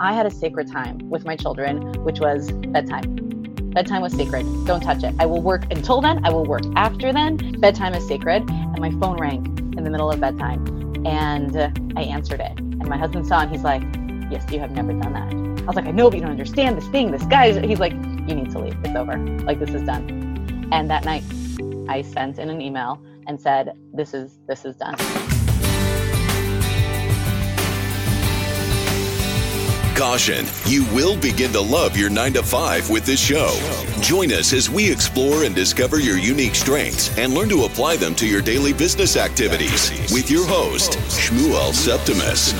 I had a sacred time with my children, which was bedtime. Bedtime was sacred. Don't touch it. I will work until then. I will work after then. Bedtime is sacred. And my phone rang in the middle of bedtime. And I answered it. And my husband saw and he's like, Yes, you have never done that. I was like, I know, but you don't understand this thing. This guy, he's like, You need to leave. It's over. Like, this is done. And that night, I sent in an email and said, This is this is done. Caution, you will begin to love your 9 to 5 with this show. Join us as we explore and discover your unique strengths and learn to apply them to your daily business activities with your host, Shmuel Septimus.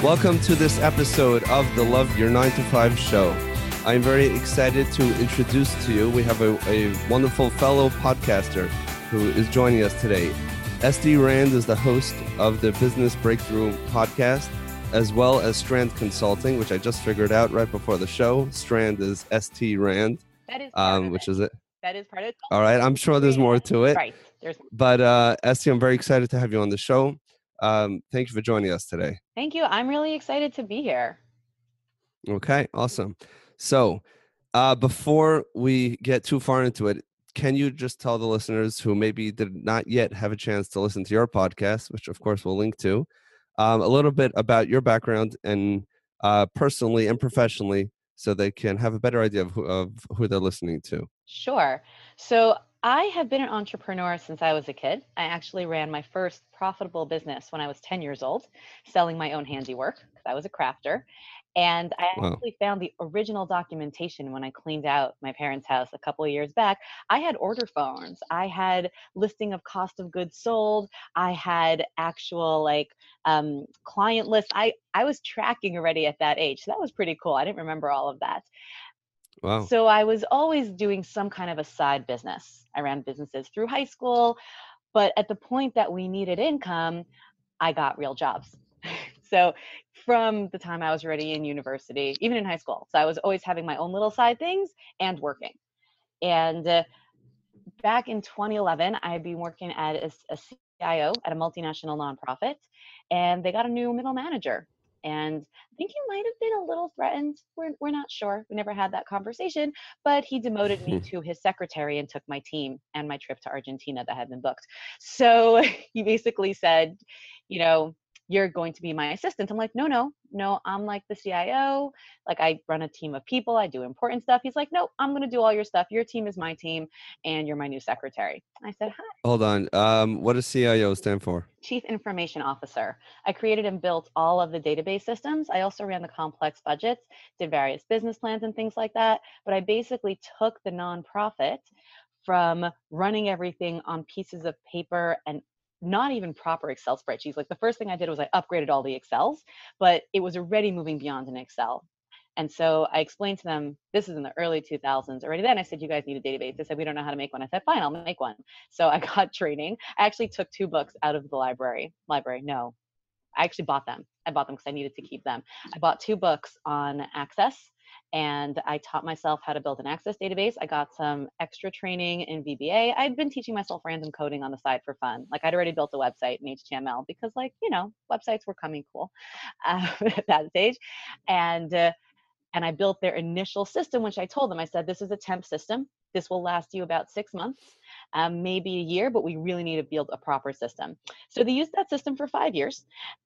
Welcome to this episode of the Love Your 9 to 5 show. I'm very excited to introduce to you, we have a, a wonderful fellow podcaster who is joining us today. SD Rand is the host of the Business Breakthrough podcast, as well as Strand Consulting, which I just figured out right before the show. Strand is ST Rand, That is um, which is it. that is part of it. All right, I'm sure there's more to it. Right. There's But uh, ST, I'm very excited to have you on the show. Um, thank you for joining us today. thank you. I'm really excited to be here. Okay, awesome. So, uh, before we get too far into it, can you just tell the listeners who maybe did not yet have a chance to listen to your podcast, which of course we'll link to, um, a little bit about your background and uh, personally and professionally, so they can have a better idea of who, of who they're listening to? Sure. So I have been an entrepreneur since I was a kid. I actually ran my first profitable business when I was 10 years old, selling my own handiwork because I was a crafter. And I Wow. actually found the original documentation when I cleaned out my parents' house a couple of years back. I had order phones. I had listing of cost of goods sold. I had actual like um, client lists. I I was tracking already at that age. So that was pretty cool. I didn't remember all of that. Wow. So I was always doing some kind of a side business. I ran businesses through high school, but at the point that we needed income, I got real jobs. so from the time I was already in university, even in high school, so I was always having my own little side things and working. And uh, back in 2011, I had been working at a CIO at a multinational nonprofit, and they got a new middle manager. And I think he might have been a little threatened. We're, we're not sure. We never had that conversation, but he demoted me to his secretary and took my team and my trip to Argentina that had been booked. So he basically said, you know, you're going to be my assistant. I'm like, no, no, no, I'm like the CIO. Like I run a team of people. I do important stuff. He's like, no, I'm going to do all your stuff. Your team is my team and you're my new secretary. I said, hi, Hold on. Um, what does CIO stand for? Chief Information Officer. I created and built all of the database systems. I also ran the complex budgets, did various business plans and things like that. But I basically took the nonprofit from running everything on pieces of paper and not even proper Excel spreadsheets. Like the first thing I did was I upgraded all the Excels, but it was already moving beyond an Excel. And so I explained to them, this is in the early 2000s. Already then I said, you guys need a database. They said, we don't know how to make one. I said, fine, I'll make one. So I got training. I actually took two books out of the library. Library, no. I actually bought them. I bought them because I needed to keep them. I bought two books on Access and I taught myself how to build an Access database. I got some extra training in VBA. I'd been teaching myself random coding on the side for fun. Like I'd already built a website in HTML because, like, you know, websites were coming cool uh, at that stage. And uh, and I built their initial system, which I told them, I said, this is a temp system. This will last you about six months, um, maybe a year, but we really need to build a proper system. So they used that system for five years.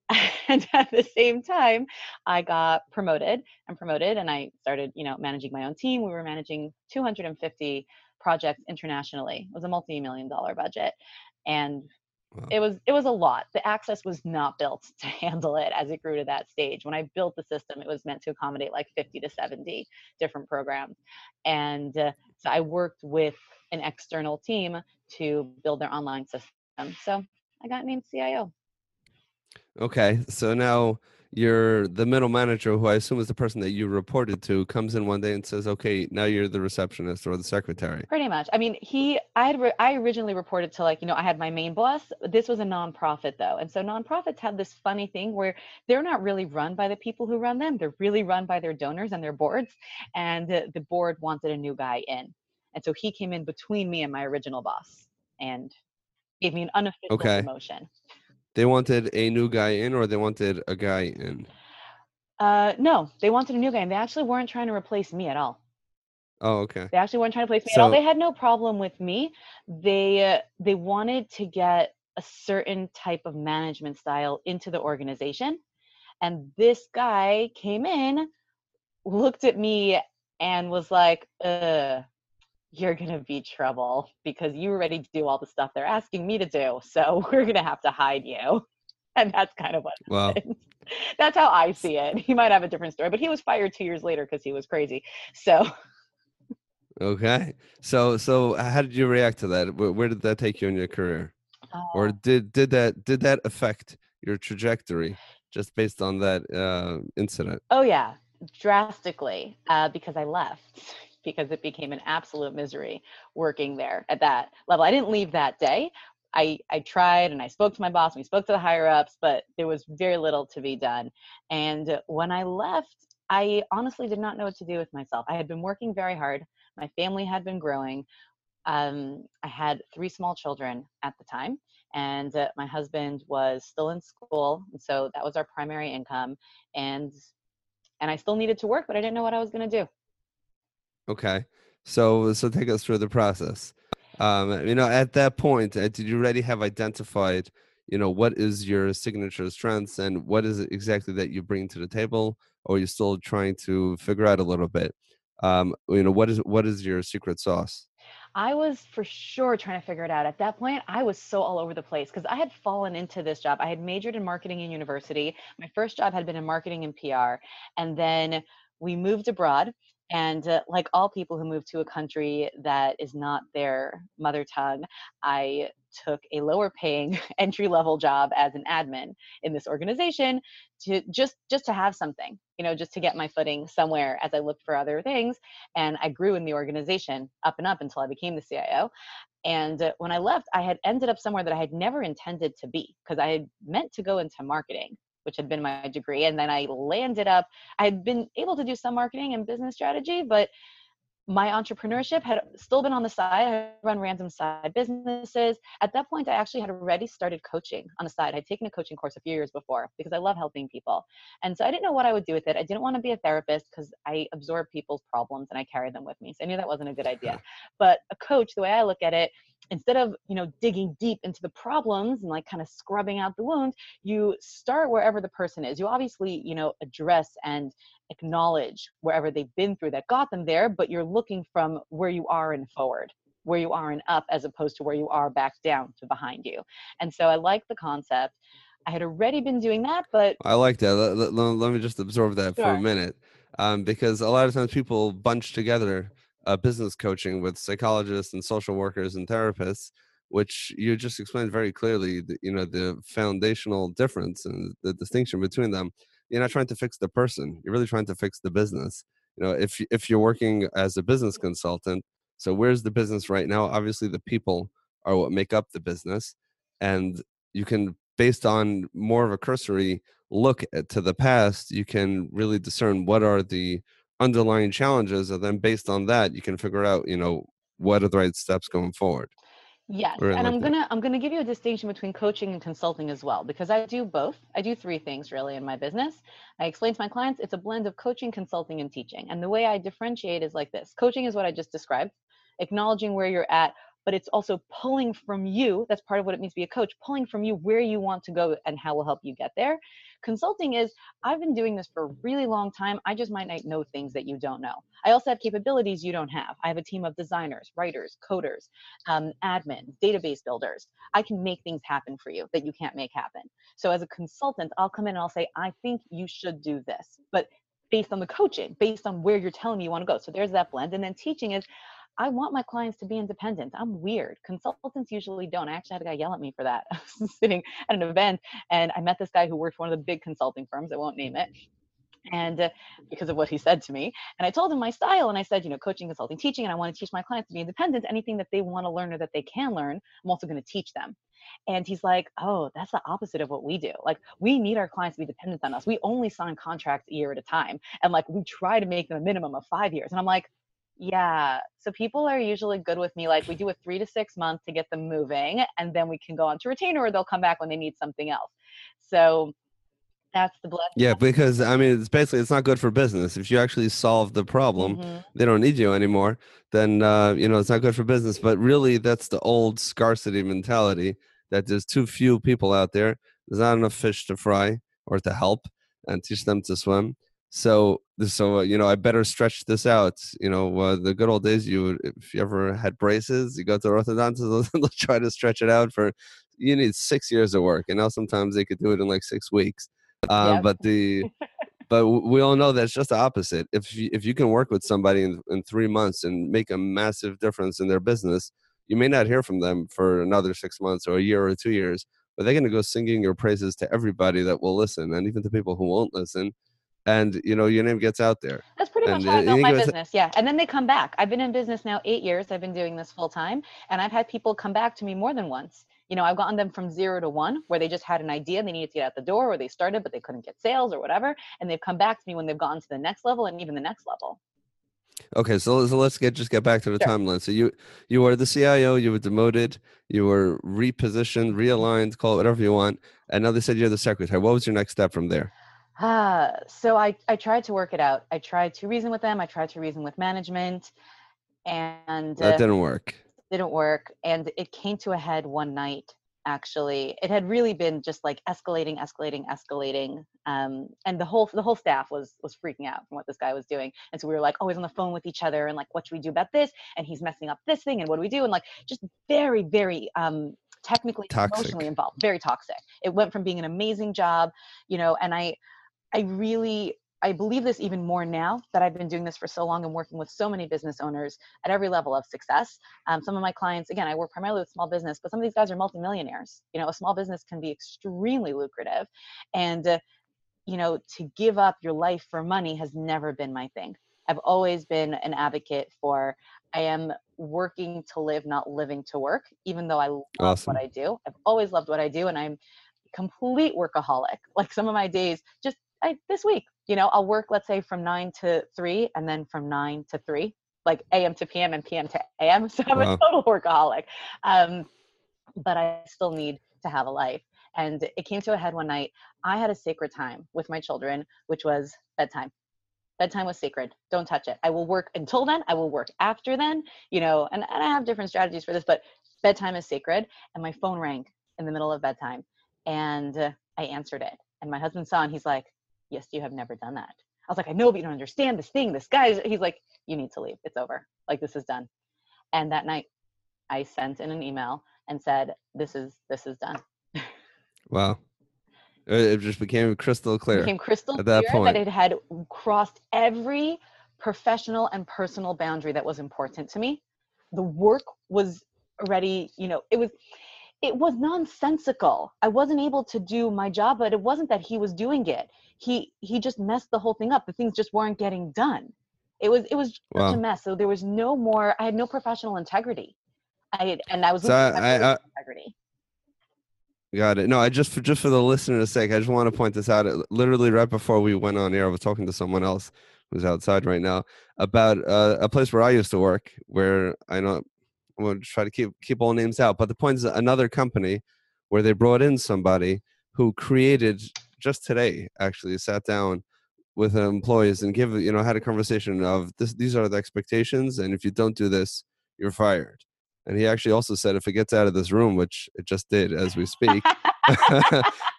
And at the same time, I got promoted and promoted, and I started, you know, managing my own team. We were managing 250 projects internationally. It was a multi-million dollar budget. And Wow. it was it was a lot. The access was not built to handle it as it grew to that stage. When i built the system it was meant to accommodate like 50 to 70 different programs. And uh, so i worked with an external team to build their online system. So i got named cio Okay, so now you're the middle manager, who I assume is the person that you reported to, comes in one day and says, "Okay, now you're the receptionist or the secretary." pretty much. I mean he i had re- i originally reported to like you know i had my main boss. This was a nonprofit though. And so nonprofits have this funny thing where they're not really run by the people who run them. They're really run by their donors and their boards and the, the board wanted a new guy in. And so he came in between me and my original boss and gave me an unofficial Okay. promotion They wanted a new guy in, or they wanted a guy in. Uh, no, they wanted a new guy, and they actually weren't trying to replace me at all. Oh, okay. They actually weren't trying to replace me at all. They had no problem with me. They uh, they wanted to get a certain type of management style into the organization, and this guy came in, looked at me, and was like, "Uh, you're gonna be trouble because you were ready to do all the stuff they're asking me to do. So we're gonna have to hide you." And that's kind of what Wow. That's how I see it. He might have a different story, but he was fired two years later because he was crazy. So Okay. So so how did you react to that? Where, where did that take you in your career? Or uh, did did that did that affect your trajectory just based on that uh, incident? Oh yeah, drastically uh, because I left because it became an absolute misery working there at that level. I didn't leave that day. I I tried and I spoke to my boss and we spoke to the higher ups, but there was very little to be done. And when I left, I honestly did not know what to do with myself. I had been working very hard. My family had been growing. Um, I had three small children at the time, and uh, my husband was still in school, and so that was our primary income. And and I still needed to work, but I didn't know what I was going to do. Okay. So so take us through the process. Um, you know, at that point, uh, did you already have identified, you know, what is your signature strengths and what is it exactly that you bring to the table, or are you still trying to figure out a little bit? Um, you know, what is what is your secret sauce? I was for sure trying to figure it out. At that point, I was so all over the place because I had fallen into this job. I had majored in marketing in university. My first job had been in marketing and PR. And then we moved abroad. And uh, like all people who move to a country that is not their mother tongue, I took a lower paying entry level job as an admin in this organization to just just to have something you know just to get my footing somewhere as i looked for other things and I grew in the organization up and up until I became the CIO. And uh, when I left, I had ended up somewhere that I had never intended to be because I had meant to go into marketing, which had been my degree. And then I landed up, I had been able to do some marketing and business strategy, but my entrepreneurship had still been on the side. I run random side businesses. At that point, I actually had already started coaching on the side. I'd taken a coaching course a few years before because I love helping people. And so I didn't know what I would do with it. I didn't want to be a therapist because I absorb people's problems and I carry them with me. So I knew that wasn't a good idea. But a coach, the way I look at it, instead of you know digging deep into the problems and like kind of scrubbing out the wound you start wherever the person is you obviously you know address and acknowledge wherever they've been through that got them there, but you're looking from where you are and forward, where you are and up, as opposed to where you are back down to behind you. And so I like the concept. I had already been doing that, but I like that. Let, let- let- let me just absorb that for a minute, um, because a lot of times people bunch together uh, business coaching with psychologists and social workers and therapists, which you just explained very clearly. The, you know the foundational difference and the distinction between them. You're not trying to fix the person. You're really trying to fix the business. You know, if if you're working as a business consultant, so where's the business right now? Obviously, the people are what make up the business, and you can based on more of a cursory look at, to the past, you can really discern what are the underlying challenges, and then based on that, you can figure out, you know, what are the right steps going forward. Yes, and like I'm that. gonna I'm gonna give you a distinction between coaching and consulting as well because I do both. I do three things really in my business. I explain to my clients it's a blend of coaching, consulting, and teaching. And the way I differentiate is like this: coaching is what I just described, acknowledging where you're at, but it's also pulling from you. That's part of what it means to be a coach, pulling from you where you want to go and how will help you get there. Consulting is I've been doing this for a really long time. I just might not know things that you don't know. I also have capabilities you don't have. I have a team of designers, writers, coders, um, admins, database builders. I can make things happen for you that you can't make happen. So as a consultant, I'll come in and I'll say, I think you should do this, but based on the coaching, based on where you're telling me you want to go. So there's that blend. And then teaching is, I want my clients to be independent. I'm weird. Consultants usually don't. I actually had a guy yell at me for that. I was sitting at an event and I met this guy who worked for one of the big consulting firms. I won't name it and uh, because of what he said to me and i told him my style and i said you know coaching consulting teaching and i want to teach my clients to be independent anything that they want to learn or that they can learn i'm also going to teach them and he's like oh that's the opposite of what we do like we need our clients to be dependent on us we only sign contracts a year at a time and like we try to make them a minimum of five years and i'm like Yeah. So people are usually good with me. Like we do a three to six months to get them moving, and then we can go on to retainer, or they'll come back when they need something else. So that's the blood. Yeah, because I mean, it's basically it's not good for business. If you actually solve the problem, hmm they don't need you anymore. Then uh, you know it's not good for business. But really, that's the old scarcity mentality that there's too few people out there. There's not enough fish to fry or to help and teach them to swim. So, so uh, you know, I better stretch this out. You know, uh, the good old days. You, if you ever had braces, you go to orthodontist. They'll try to stretch it out for. You need six years of work, and now sometimes they could do it in like six weeks. Um, Yep. But the but we all know that's just the opposite. If you, if you can work with somebody in, in three months and make a massive difference in their business, you may not hear from them for another six months or a year or two years, but they're going to go singing your praises to everybody that will listen and even to people who won't listen. And you know your name gets out there. That's pretty much And, how I built my business. Yeah. And then they come back. I've been in business now eight years. I've been doing this full time. And I've had people come back to me more than once. You know, I've gotten them from zero to one where they just had an idea and they needed to get out the door or they started, but they couldn't get sales or whatever. And they've come back to me when they've gotten to the next level and even the next level. Okay, so, so let's get just get back to the Sure. timeline. So you you were the CIO, you were demoted, you were repositioned, realigned, call it whatever you want, and now they said you're the secretary. What was your next step from there? Ah, so I, I tried to work it out. I tried to reason with them. I tried to reason with management and That uh, didn't work. didn't work and it came to a head one night actually it had really been just like escalating escalating escalating um, and the whole the whole staff was was freaking out from what this guy was doing and so we were like always on the phone with each other and like what should we do about this and he's messing up this thing and what do we do and like just very very um technically Toxic. emotionally involved very toxic it went from being an amazing job you know and i i really I believe this even more now that I've been doing this for so long and working with so many business owners at every level of success. Um, some of my clients, again, I work primarily with small business, but some of these guys are multimillionaires. You know, a small business can be extremely lucrative, and uh, you know, to give up your life for money has never been my thing. I've always been an advocate for I am working to live, not living to work, even though I love Awesome. what I do. I've always loved what I do, and I'm complete workaholic. Like some of my days, just I, this week, you know, I'll work, let's say, from nine to three, and then from nine to three, like AM to PM and PM to AM. So I'm Wow. a total workaholic. Um, but I still need to have a life. And it came to a head one night. I had a sacred time with my children, which was bedtime. Bedtime was sacred. Don't touch it. I will work until then. I will work after then, you know, and, and I have different strategies for this, but bedtime is sacred. And my phone rang in the middle of bedtime and uh, I answered it. And my husband saw and he's like, Yes, you have never done that. I was like, I know, but you don't understand this thing. This guy, he's like, You need to leave. It's over. Like, this is done. And that night, I sent in an email and said, This is this is done. Wow. It it just became crystal It clear. became crystal at that clear point. that it had crossed every professional and personal boundary that was important to me. The work was already, you know, it was it was nonsensical. I wasn't able to do my job, but it wasn't that he was doing it. He he just messed the whole thing up. The things just weren't getting done. It was it was such Wow. a mess. So there was no more. I had no professional integrity. I had, and I was So I- I- integrity. Got it. No, I just for just for the listener's sake, I just want to point this out. Literally right before we went on air, I was talking to someone else who's outside right now about uh, a place where I used to work, where I know I'm going to try to keep keep all names out. But the point is, another company where they brought in somebody who created just today actually sat down with employees and give you know had a conversation of this these are the expectations and if you don't do this you're fired and he actually also said if it gets out of this room which it just did as we speak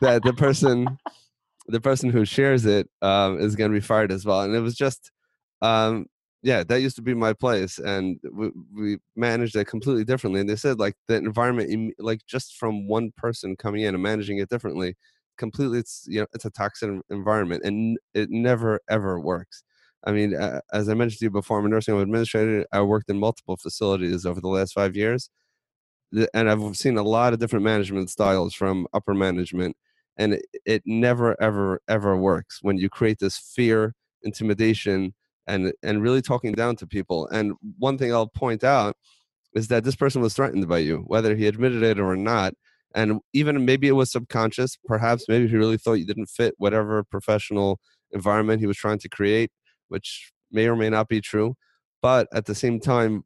that the person the person who shares it um, is going to be fired as well and it was just um, yeah that used to be my place and we, we managed it completely differently and they said like the environment like just from one person coming in and managing it differently completely it's you know it's a toxic environment and it never ever works. I mean uh, as i mentioned to you before i'm a nursing home administrator i worked in multiple facilities over the last five years and I've seen a lot of different management styles from upper management, and it, it never, ever, ever works when you create this fear, intimidation, and and really talking down to people. And one thing I'll point out is that this person was threatened by you, whether he admitted it or not. And even maybe it was subconscious, perhaps maybe he really thought you didn't fit whatever professional environment he was trying to create, which may or may not be true. but at the same time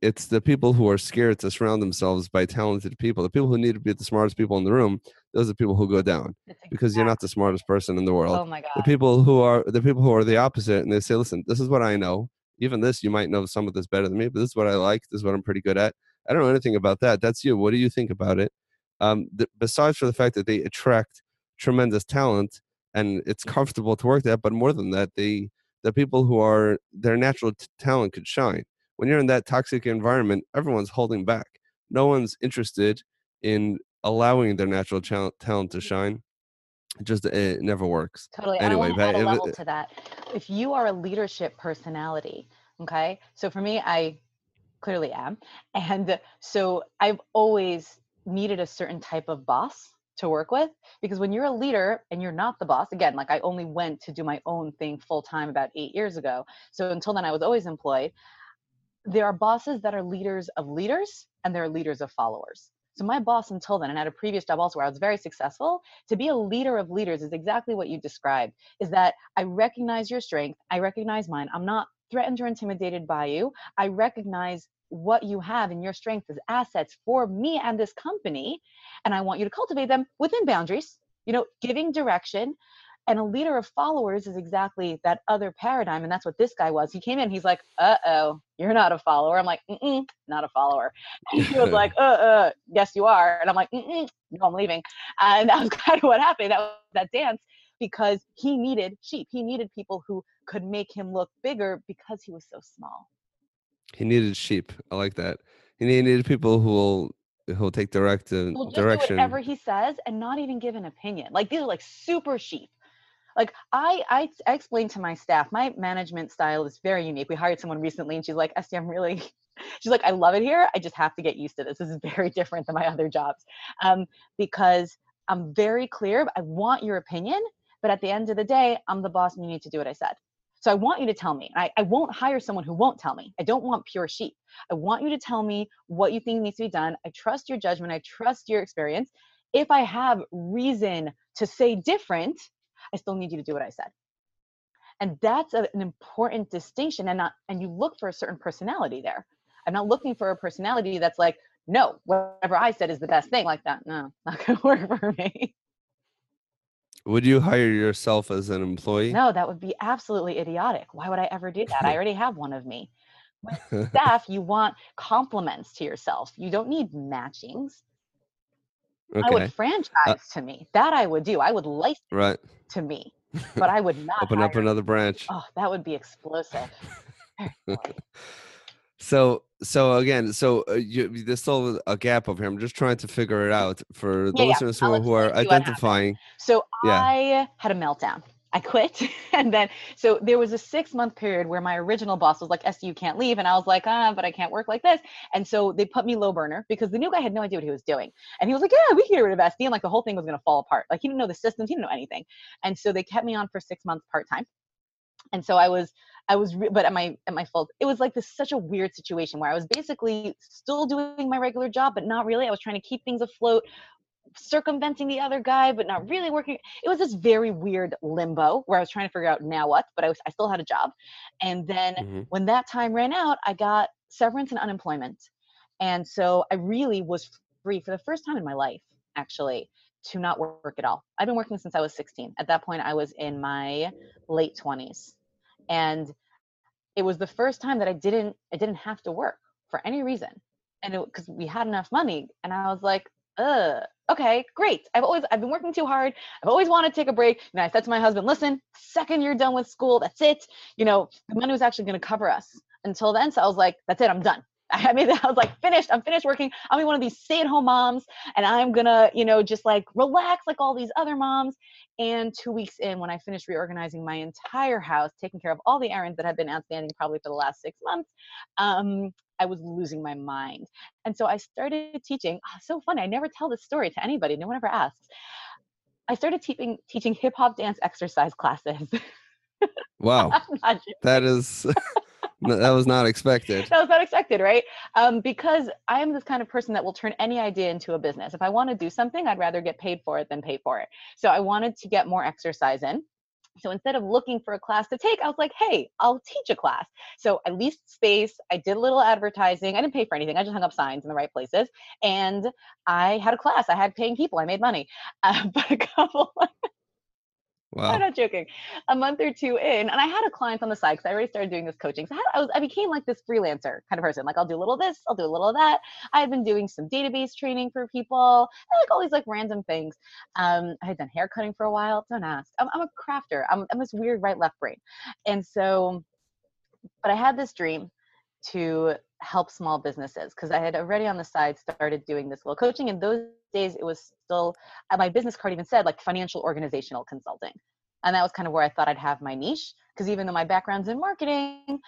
it's the people who are scared to surround themselves by talented people the people who need to be the smartest people in the room those are the people who go down because you're not the smartest person in the world. Oh my god. the people who are the people who are the opposite and they say listen this is what i know. Even this you might know some of this better than me but this is what i like this is what i'm pretty good at. I don't know anything about that. That's you. What do you think about it? Um, th- besides for the fact that they attract tremendous talent and it's comfortable to work there but more than that they the people who are their natural t- talent could shine. When you're in that toxic environment everyone's holding back. No one's interested in allowing their natural talent to shine just it never works Totally. Anyway, I want but to add a it- level to that. If you are a leadership personality, okay. So for me, I clearly am, and so I've always needed a certain type of boss to work with because when you're a leader and you're not the boss again like i only went to do my own thing full time about eight years ago so until then i was always employed there are bosses that are leaders of leaders and there are leaders of followers so my boss until then and at a previous job also where i was very successful to be a leader of leaders is exactly what you described is that i recognize your strength i recognize mine i'm not threatened or intimidated by you i recognize what you have and your strengths as assets for me and this company and i want you to cultivate them within boundaries you know giving direction and a leader of followers is exactly that other paradigm and that's what this guy was. He came in he's like uh-oh you're not a follower. I'm like mm not a follower. And he was like uh uh yes you are. And i'm like mm mm, no i'm leaving. And that was kind of what happened. That was that dance because he needed sheep. He needed people who could make him look bigger because he was so small. He needed sheep. I like that. He needed people who will who will take direct uh, will just do direction. whatever he says and not even give an opinion. Like these are like super sheep. Like I, I, I explained to my staff, my management style is very unique. We hired someone recently, and she's like, "Esty, I'm really," she's like, "I love it here. I just have to get used to this. This is very different than my other jobs, um, because I'm very clear. I want your opinion, but at the end of the day, I'm the boss, and you need to do what I said. So I want you to tell me. I, I won't hire someone who won't tell me. I don't want pure sheep. I want you to tell me what you think needs to be done. I trust your judgment. I trust your experience. If I have reason to say different, I still need you to do what I said. And that's a, an important distinction. And not and you look for a certain personality there. I'm not looking for a personality that's like, no, whatever I said is the best thing. Like that, no, not gonna work for me. would you hire yourself as an employee No, that would be absolutely idiotic. Why would I ever do that? I already have one of me. With staff, you want compliments to yourself. You don't need matchings. I okay Uh would franchise to me. That I would do. I would license right to me, but I would not open up another branch Oh, that would be explosive. So so again, so uh, you, there's still a gap over here. I'm just trying to figure it out for the Yeah, yeah, who, who are explain to you what happened. identifying. So Yeah. I had a meltdown. I quit. and then, so there was a six month period where my original boss was like, you can't leave. And I was like, ah, but I can't work like this. And so they put me low burner because the new guy had no idea what he was doing. And he was like, yeah, we can get rid of Esty. And like the whole thing was going to fall apart. Like he didn't know the systems, he didn't know anything. And so they kept me on for six months part time. And so I was, I was, re- but at my, at my full, it was like this such a weird situation where I was basically still doing my regular job, but not really. I was trying to keep things afloat circumventing the other guy, but not really working. It was this very weird limbo where I was trying to figure out now what, but I was I still had a job. And then Mhm. when that time ran out, I got severance and unemployment. And so I really was free for the first time in my life, actually, to not work at all. I've been working since I was 16. At that point, I was in my late 20s. And it was the first time that I didn't I didn't have to work for any reason. And it because we had enough money. And I was like, uh, okay, great. I've always I've been working too hard. I've always wanted to take a break. And I said to my husband, listen, second you're done with school, that's it. You know, the money was actually gonna cover us until then. So I was like, that's it, I'm done. I mean, I was like, finished. I'm finished working. I'll be one of these stay-at-home moms, and I'm gonna, you know, just like relax like all these other moms. And two weeks in, when I finished reorganizing my entire house, taking care of all the errands that had been outstanding probably for the last six months, um, I was losing my mind. And so I started teaching. Oh, so funny. I never tell this story to anybody. No one ever asks. I started teaching teaching hip hop dance exercise classes. Wow, I'm that is that was not expected. that was not expected, right? Um, because I am this kind of person that will turn any idea into a business. If I want to do something, I'd rather get paid for it than pay for it. So I wanted to get more exercise in. So instead of looking for a class to take, I was like, hey, I'll teach a class. So I leased space. I did a little advertising. I didn't pay for anything. I just hung up signs in the right places. And I had a class. I had paying people. I made money. Uh, but a couple Wow. I'm not joking. A month or two in, and I had a client on the side because I already started doing this coaching. So I, had, I was, I became like this freelancer kind of person. Like I'll do a little of this, I'll do a little of that. I had been doing some database training for people, and like all these like random things. Um, I had done hair cutting for a while. Don't ask. I'm, I'm a crafter. I'm, I'm this weird right left brain, and so, but I had this dream to help small businesses because I had already on the side started doing this little coaching. In those days, it was still uh, my business card even said like financial organizational consulting, and that was kind of where I thought I'd have my niche. Because even though my background's in marketing,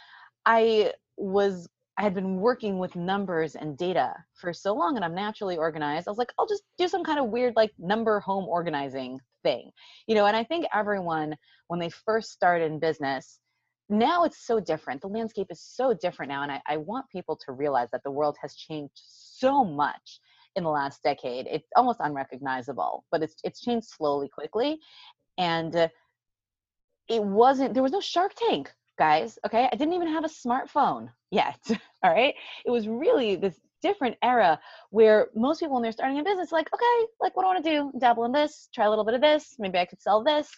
I was I had been working with numbers and data for so long, and I'm naturally organized. I was like, I'll just do some kind of weird like number home organizing thing, you know. And I think everyone when they first start in business now it's so different. The landscape is so different now. And I, I, want people to realize that the world has changed so much in the last decade. It's almost unrecognizable, but it's, it's changed slowly, quickly. And uh, it wasn't, there was no Shark Tank, guys. Okay. I didn't even have a smartphone yet. All right. It was really this different era where most people when they're starting a business like okay like what do i want to do? Dabble in this try a little bit of this maybe i could sell this.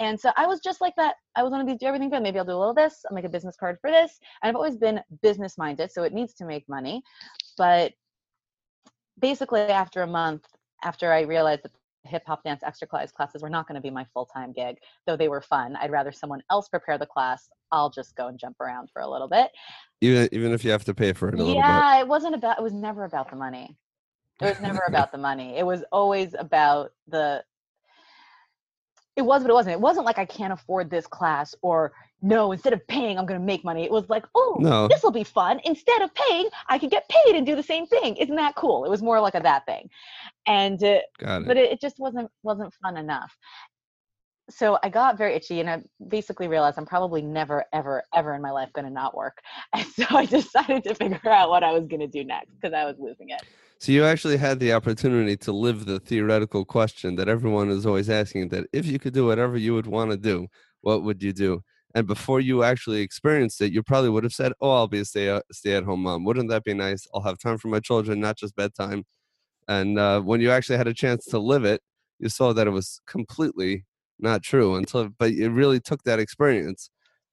And so i was just like that. I was one of these do everything but maybe i'll do a little this i'll make a business card for this. And i've always been business minded so it needs to make money. But basically after a month after i realized that hip hop dance exercise classes were not going to be my full time gig, though they were fun. I'd rather someone else prepare the class. I'll just go and jump around for a little bit. Even even if you have to pay for it a little yeah, it wasn't about. It was never about the money. It was never about the money. It was always about the. It was, but it wasn't. It wasn't like I can't afford this class or no, instead of paying, I'm going to make money. It was like, oh, No. this will be fun. Instead of paying, I could get paid and do the same thing. Isn't that cool? It was more like a that thing, and uh, it. but it, it just wasn't wasn't fun enough so i got very itchy and i basically realized i'm probably never ever ever in my life going to not work and so i decided to figure out what i was going to do next because i was losing it So you actually had the opportunity to live the theoretical question that everyone is always asking that if you could do whatever you would want to do, what would you do? And before you actually experienced it, you probably would have said, "Oh, I'll be a stay uh, stay at home mom. Wouldn't that be nice? I'll have time for my children, not just bedtime." And uh, when you actually had a chance to live it, you saw that it was completely not true until, but it really took that experience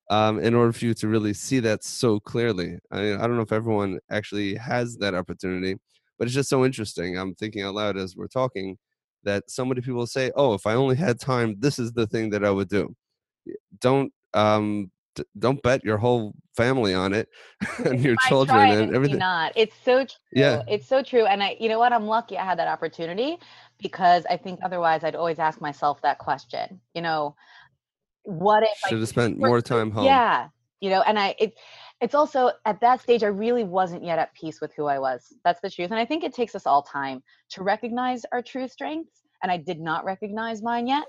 um, in order for you to really see that so clearly. I, I don't know if everyone actually has that opportunity, but it's just so interesting. I'm thinking out loud as we're talking that so many people say, "Oh, if I only had time, this is the thing that I would do." Don't um, d- don't bet your whole family on it and your children and everything. not it's so true Yeah. it's so true and i you know what i'm lucky i had that opportunity because i think otherwise i'd always ask myself that question you know what if I Should have spent more time home. Yeah, you know, and I it it's also at that stage I really wasn't yet at peace with who I was. That's the truth. And I think it takes us all time to recognize our true strengths. And I did not recognize mine yet.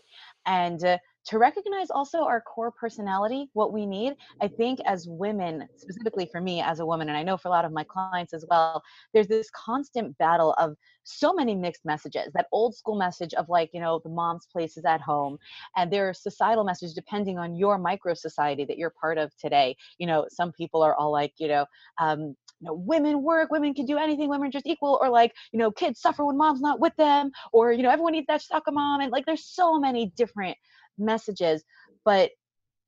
And uh, to recognize also our core personality, what we need. I think as women, specifically for me as a woman, and I know for a lot of my clients as well, there's this constant battle of so many mixed messages. That old school message of like, you know, the mom's place is at home, and there are societal messages depending on your micro society that you're part of today. You know, some people are all like, you know, um, you know, women work, women can do anything, women are just equal, or like, you know, kids suffer when mom's not with them, or you know, everyone needs that soccer mom, and like, there's so many different messages, but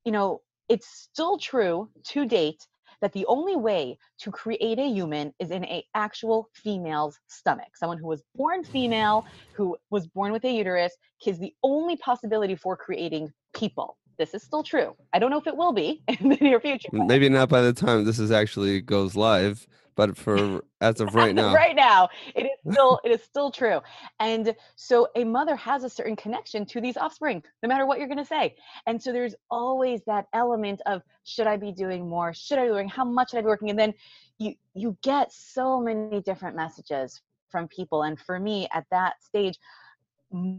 you know, it's still true to date that the only way to create a human is in a actual female's stomach. Someone who was born female, who was born with a uterus, is the only possibility for creating people. This is still true. I don't know if it will be in the near future. but Maybe not by the time this is actually goes live, but for as of right now, right now it is still it is still true. And so a mother has a certain connection to these offspring no matter what you're going to say. And so there's always that element of should i be doing more? Should i be doing how much should i be working? And then you you get so many different messages from people. And for me at that stage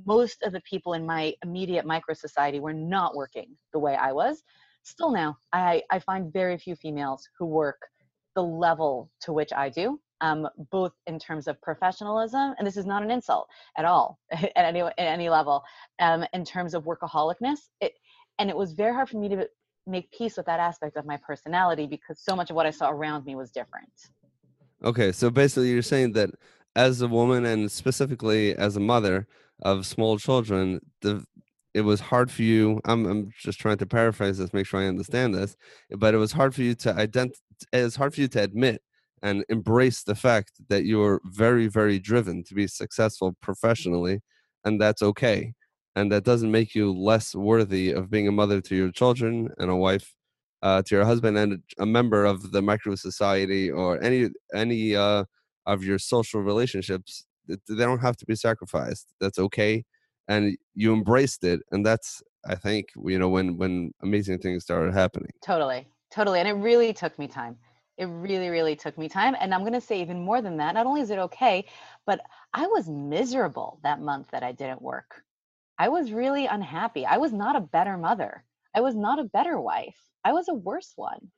most of the people in my immediate micro society were not working the way i was still now i i find very few females who work the level to which I do, um, both in terms of professionalism, and this is not an insult at all at any at any level. Um, in terms of workaholicness, it And it was very hard for me to make peace with that aspect of my personality because so much of what I saw around me was different. Okay, so basically, you're saying that as a woman and specifically as a mother of small children, the it was hard for you. I'm I'm just trying to paraphrase this, make sure I understand this, but it was hard for you to ident. It's hard for you to admit and embrace the fact that you're very very driven to be successful professionally, and that's okay, and that doesn't make you less worthy of being a mother to your children and a wife uh, to your husband and a member of the micro society or any any uh, of your social relationships they don't have to be sacrificed that's okay and you embraced it and that's i think you know when when amazing things started happening totally totally and it really took me time it really really took me time and i'm going to say even more than that not only is it okay but i was miserable that month that i didn't work i was really unhappy i was not a better mother i was not a better wife I was a worse one.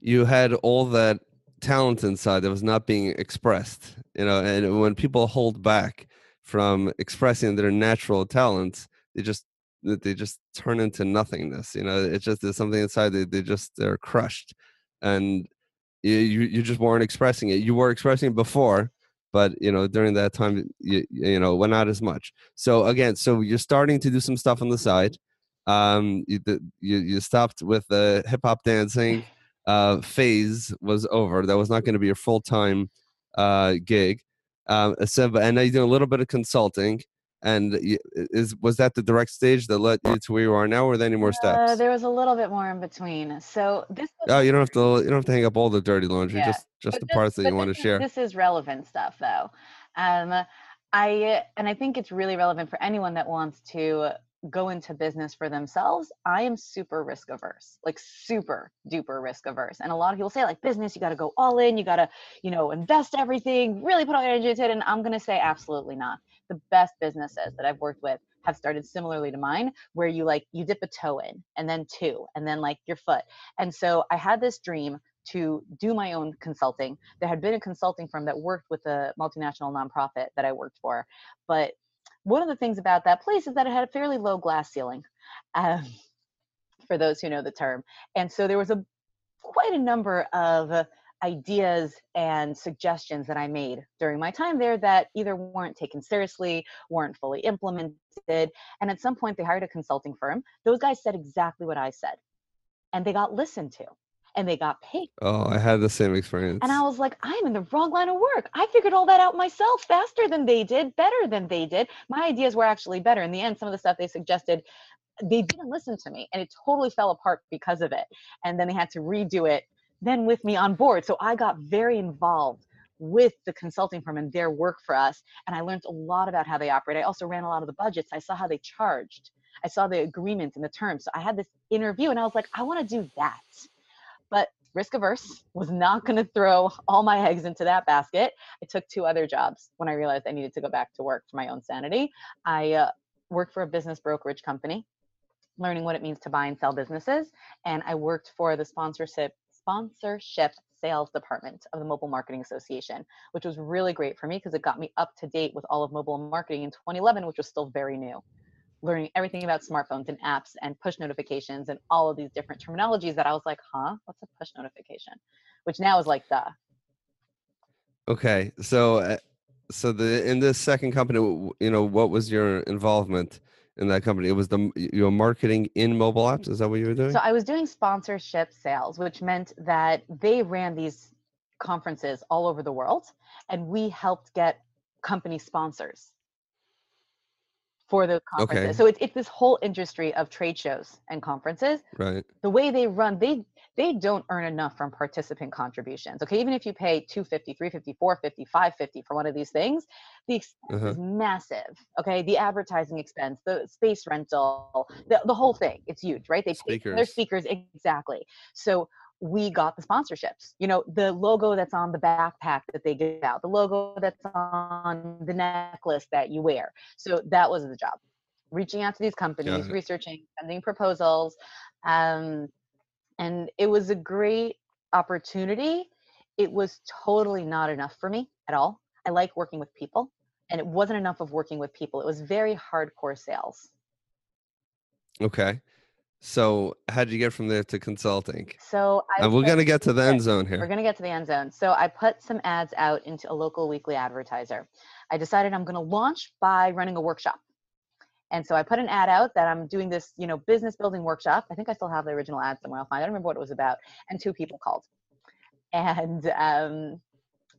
You had all that talent inside that was not being expressed, you know, and when people hold back from expressing their natural talents, they just they just turn into nothingness. You know, it's just there's something inside they they just they're crushed, and you you just weren't expressing it. You were expressing it before, but you know during that time you you know well not as much. So again, so you're starting to do some stuff on the side um, you, you, you stopped with the hip hop dancing uh, phase was over. That was not going to be your full time uh, gig. Um, so, and now you're doing a little bit of consulting. And is was that the direct stage that led you to where you are now, or there any more steps? Uh, there was a little bit more in between. So this. oh, you don't have to. You don't have to hang up all the dirty laundry. Yeah. Just just but the this, parts that you want to share. This is relevant stuff, though. Um, I and I think it's really relevant for anyone that wants to go into business for themselves, I am super risk averse, like super duper risk averse. And a lot of people say, like, business, you got to go all in, you got to, you know, invest everything, really put all your energy into it. And I'm going to say, absolutely not. The best businesses that I've worked with have started similarly to mine, where you like, you dip a toe in and then two, and then like your foot. And so I had this dream to do my own consulting. There had been a consulting firm that worked with a multinational nonprofit that I worked for, but one of the things about that place is that it had a fairly low glass ceiling, um, for those who know the term. And so there was a quite a number of ideas and suggestions that I made during my time there that either weren't taken seriously, weren't fully implemented. And at some point, they hired a consulting firm. Those guys said exactly what I said, and they got listened to and they got paid. Oh, I had the same experience. And I was like, I'm in the wrong line of work. I figured all that out myself faster than they did, better than they did. My ideas were actually better. In the end, some of the stuff they suggested, they didn't listen to me and it totally fell apart because of it. And then they had to redo it then with me on board. So I got very involved with the consulting firm and their work for us. And I learned a lot about how they operate. I also ran a lot of the budgets. I saw how they charged. I saw the agreements and the terms. So I had this interview and I was like, I want to do that but risk averse was not going to throw all my eggs into that basket. I took two other jobs when i realized i needed to go back to work for my own sanity. I uh, worked for a business brokerage company learning what it means to buy and sell businesses and i worked for the sponsorship sponsorship sales department of the mobile marketing association which was really great for me because it got me up to date with all of mobile marketing in 2011 which was still very new learning everything about smartphones and apps and push notifications and all of these different terminologies that I was like, huh, what's a push notification? Which now is like the. Okay, so uh, so the in this second company, you know, what was your involvement in that company? It was the your marketing in mobile apps. Is that what you were doing? So I was doing sponsorship sales, which meant that they ran these conferences all over the world, and we helped get company sponsors for those conferences. Okay. So it's it's this whole industry of trade shows and conferences. Right. The way they run, they they don't earn enough from participant contributions. Okay, even if you pay 250, 350, 450, 550 for one of these things, the expense uh-huh. is massive. Okay, the advertising expense, the space rental, the, the whole thing, it's huge, right? They pay their speakers exactly. So we got the sponsorships. You know, the logo that's on the backpack that they give out, the logo that's on the necklace that you wear. So that was the job. Reaching out to these companies, researching, sending proposals. Um, and it was a great opportunity. It was totally not enough for me at all. I like working with people, and it wasn't enough of working with people. It was very hardcore sales. Okay. So how did you get from there to consulting? So I and we're said- gonna get to the end zone here. We're going to get to the end zone. So I put some ads out into a local weekly advertiser. I decided I'm going to launch by running a workshop. And so I put an ad out that I'm doing this, you know, business building workshop. I think I still have the original ad somewhere. I'll find. I don't remember what it was about. And two people called. And um,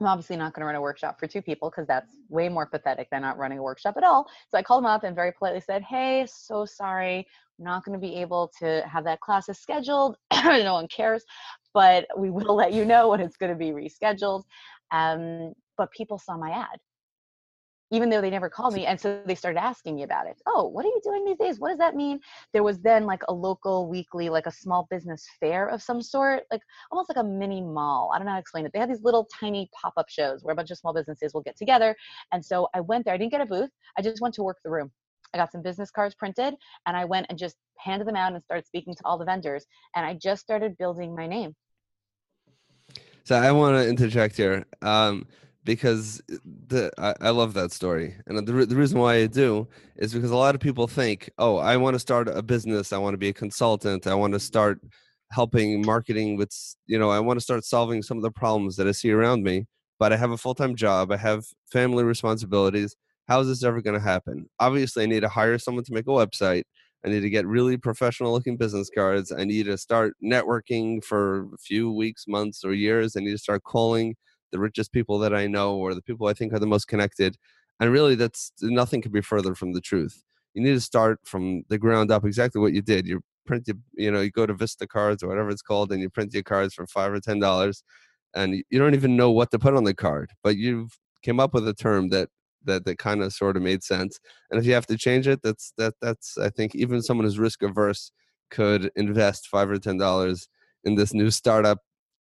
I'm obviously not going to run a workshop for two people because that's way more pathetic than not running a workshop at all. So I called them up and very politely said, "Hey, so sorry, not going to be able to have that class as scheduled. no one cares, but we will let you know when it's going to be rescheduled." Um, but people saw my ad, even though they never called me, and so they started asking me about it. Oh, what are you doing these days? What does that mean? There was then like a local weekly, like a small business fair of some sort, like almost like a mini mall. I don't know how to explain it. They had these little tiny pop-up shows where a bunch of small businesses will get together. And so I went there. I didn't get a booth. I just went to work the room. I got some business cards printed and I went and just handed them out and started speaking to all the vendors. And I just started building my name. So I want to interject here um, because the I, I love that story, and the the reason why I do is because a lot of people think, oh, I want to start a business, I want to be a consultant, I want to start helping marketing with, you know, I want to start solving some of the problems that I see around me, but I have a full time job, I have family responsibilities. How is this ever going to happen? Obviously, I need to hire someone to make a website. I need to get really professional looking business cards. I need to start networking for a few weeks, months, or years. I need to start calling the richest people that I know or the people I think are the most connected. And really, that's nothing could be further from the truth. You need to start from the ground up, exactly what you did. You print your, you know, you go to Vista Cards or whatever it's called, and you print your cards for five or ten dollars, and you don't even know what to put on the card, but you've came up with a term that that that kind of sort of made sense. And if you have to change it, that's that that's I think even someone who's risk averse could invest five or ten dollars in this new startup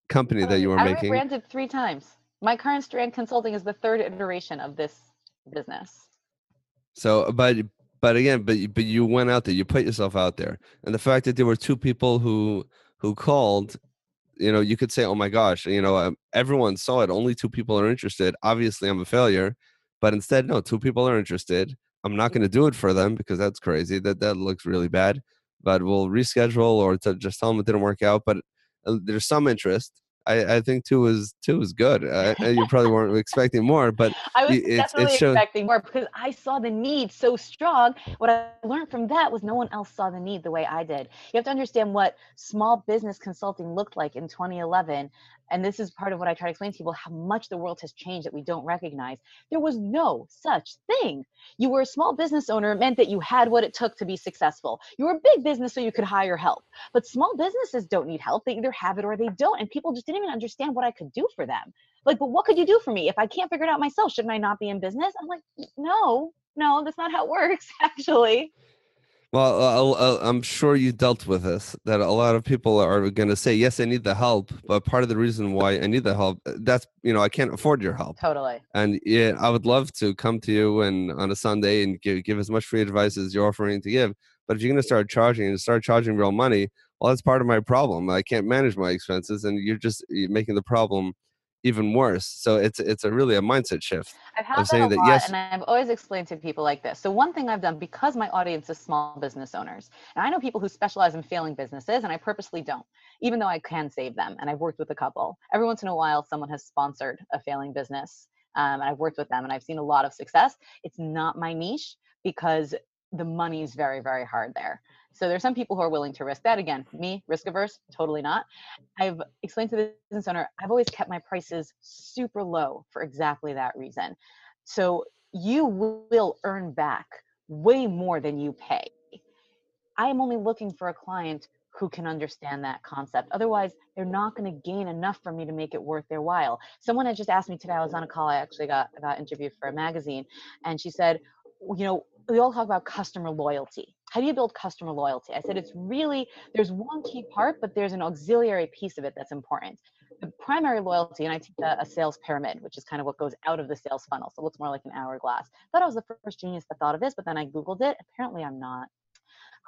company that you were I making. rebranded three times. My current Strand Consulting is the third iteration of this business. So, but but again, but you- but you went out there, you put yourself out there, and the fact that there were two people who who called, you know, you could say, oh my gosh, you know, um, everyone saw it. Only two people are interested. Obviously, I'm a failure, but instead, no, two people are interested. I'm not going to do it for them because that's crazy. That that looks really bad. But we'll reschedule or to just tell them it didn't work out. But uh, there's some interest. I, I think two is two is good. Uh, you probably weren't expecting more, but I was it definitely shows- expecting more because I saw the need so strong. What I learned from that was no one else saw the need the way I did. You have to understand what small business consulting looked like in 2011. And this is part of what I try to explain to people how much the world has changed that we don't recognize. There was no such thing. You were a small business owner, it meant that you had what it took to be successful. You were a big business, so you could hire help. But small businesses don't need help. They either have it or they don't. And people just didn't even understand what I could do for them like but what could you do for me if i can't figure it out myself shouldn't i not be in business i'm like no no that's not how it works actually Well, I'll, I'll, I'm sure you dealt with this. That a lot of people are going to say, "Yes, I need the help," but part of the reason why I need the help, uh, that's you know, I can't afford your help. totally And yeah, I would love to come to you and on a Sunday and give give as much free advice as you're offering to give. But if you're going to start charging and start charging real money, well, that's part of my problem. I can't manage my expenses, and you're just you're making the problem even worse. So it's it's a really a mindset shift. I've had I'm that saying a that lot, yes- and I've always explained to people like this. So one thing I've done because my audience is small business owners, and I know people who specialize in failing businesses, and I purposely don't, even though I can save them. And I've worked with a couple. Every once in a while, someone has sponsored a failing business, um, and I've worked with them, and I've seen a lot of success. It's not my niche because the money is very, very hard there. So there's some people who are willing to risk that. Again, me, risk averse, totally not. I've explained to the business owner, I've always kept my prices super low for exactly that reason. So you will earn back way more than you pay. I am only looking for a client who can understand that concept. Otherwise, they're not going to gain enough for me to make it worth their while. Someone had just asked me today, I was on a call, I actually got, got interviewed for a magazine, and she said, you know, we all talk about customer loyalty. How do you build customer loyalty? I said, it's really, there's one key part, but there's an auxiliary piece of it that's important. The primary loyalty, and I teach a, a sales pyramid, which is kind of what goes out of the sales funnel. So it looks more like an hourglass. thought I was the first genius that thought of this, but then I Googled it. Apparently I'm not.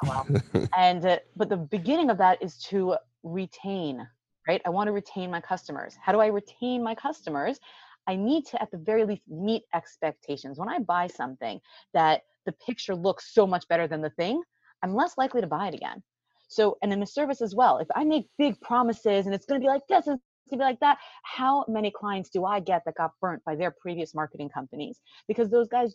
Oh well. and uh, but the beginning of that is to retain right i want to retain my customers how do i retain my customers i need to at the very least meet expectations when i buy something that the picture looks so much better than the thing i'm less likely to buy it again So, and in the service as well, if I make big promises and it's going to be like this and it's going to be like that, how many clients do I get that got burnt by their previous marketing companies? Because those guys,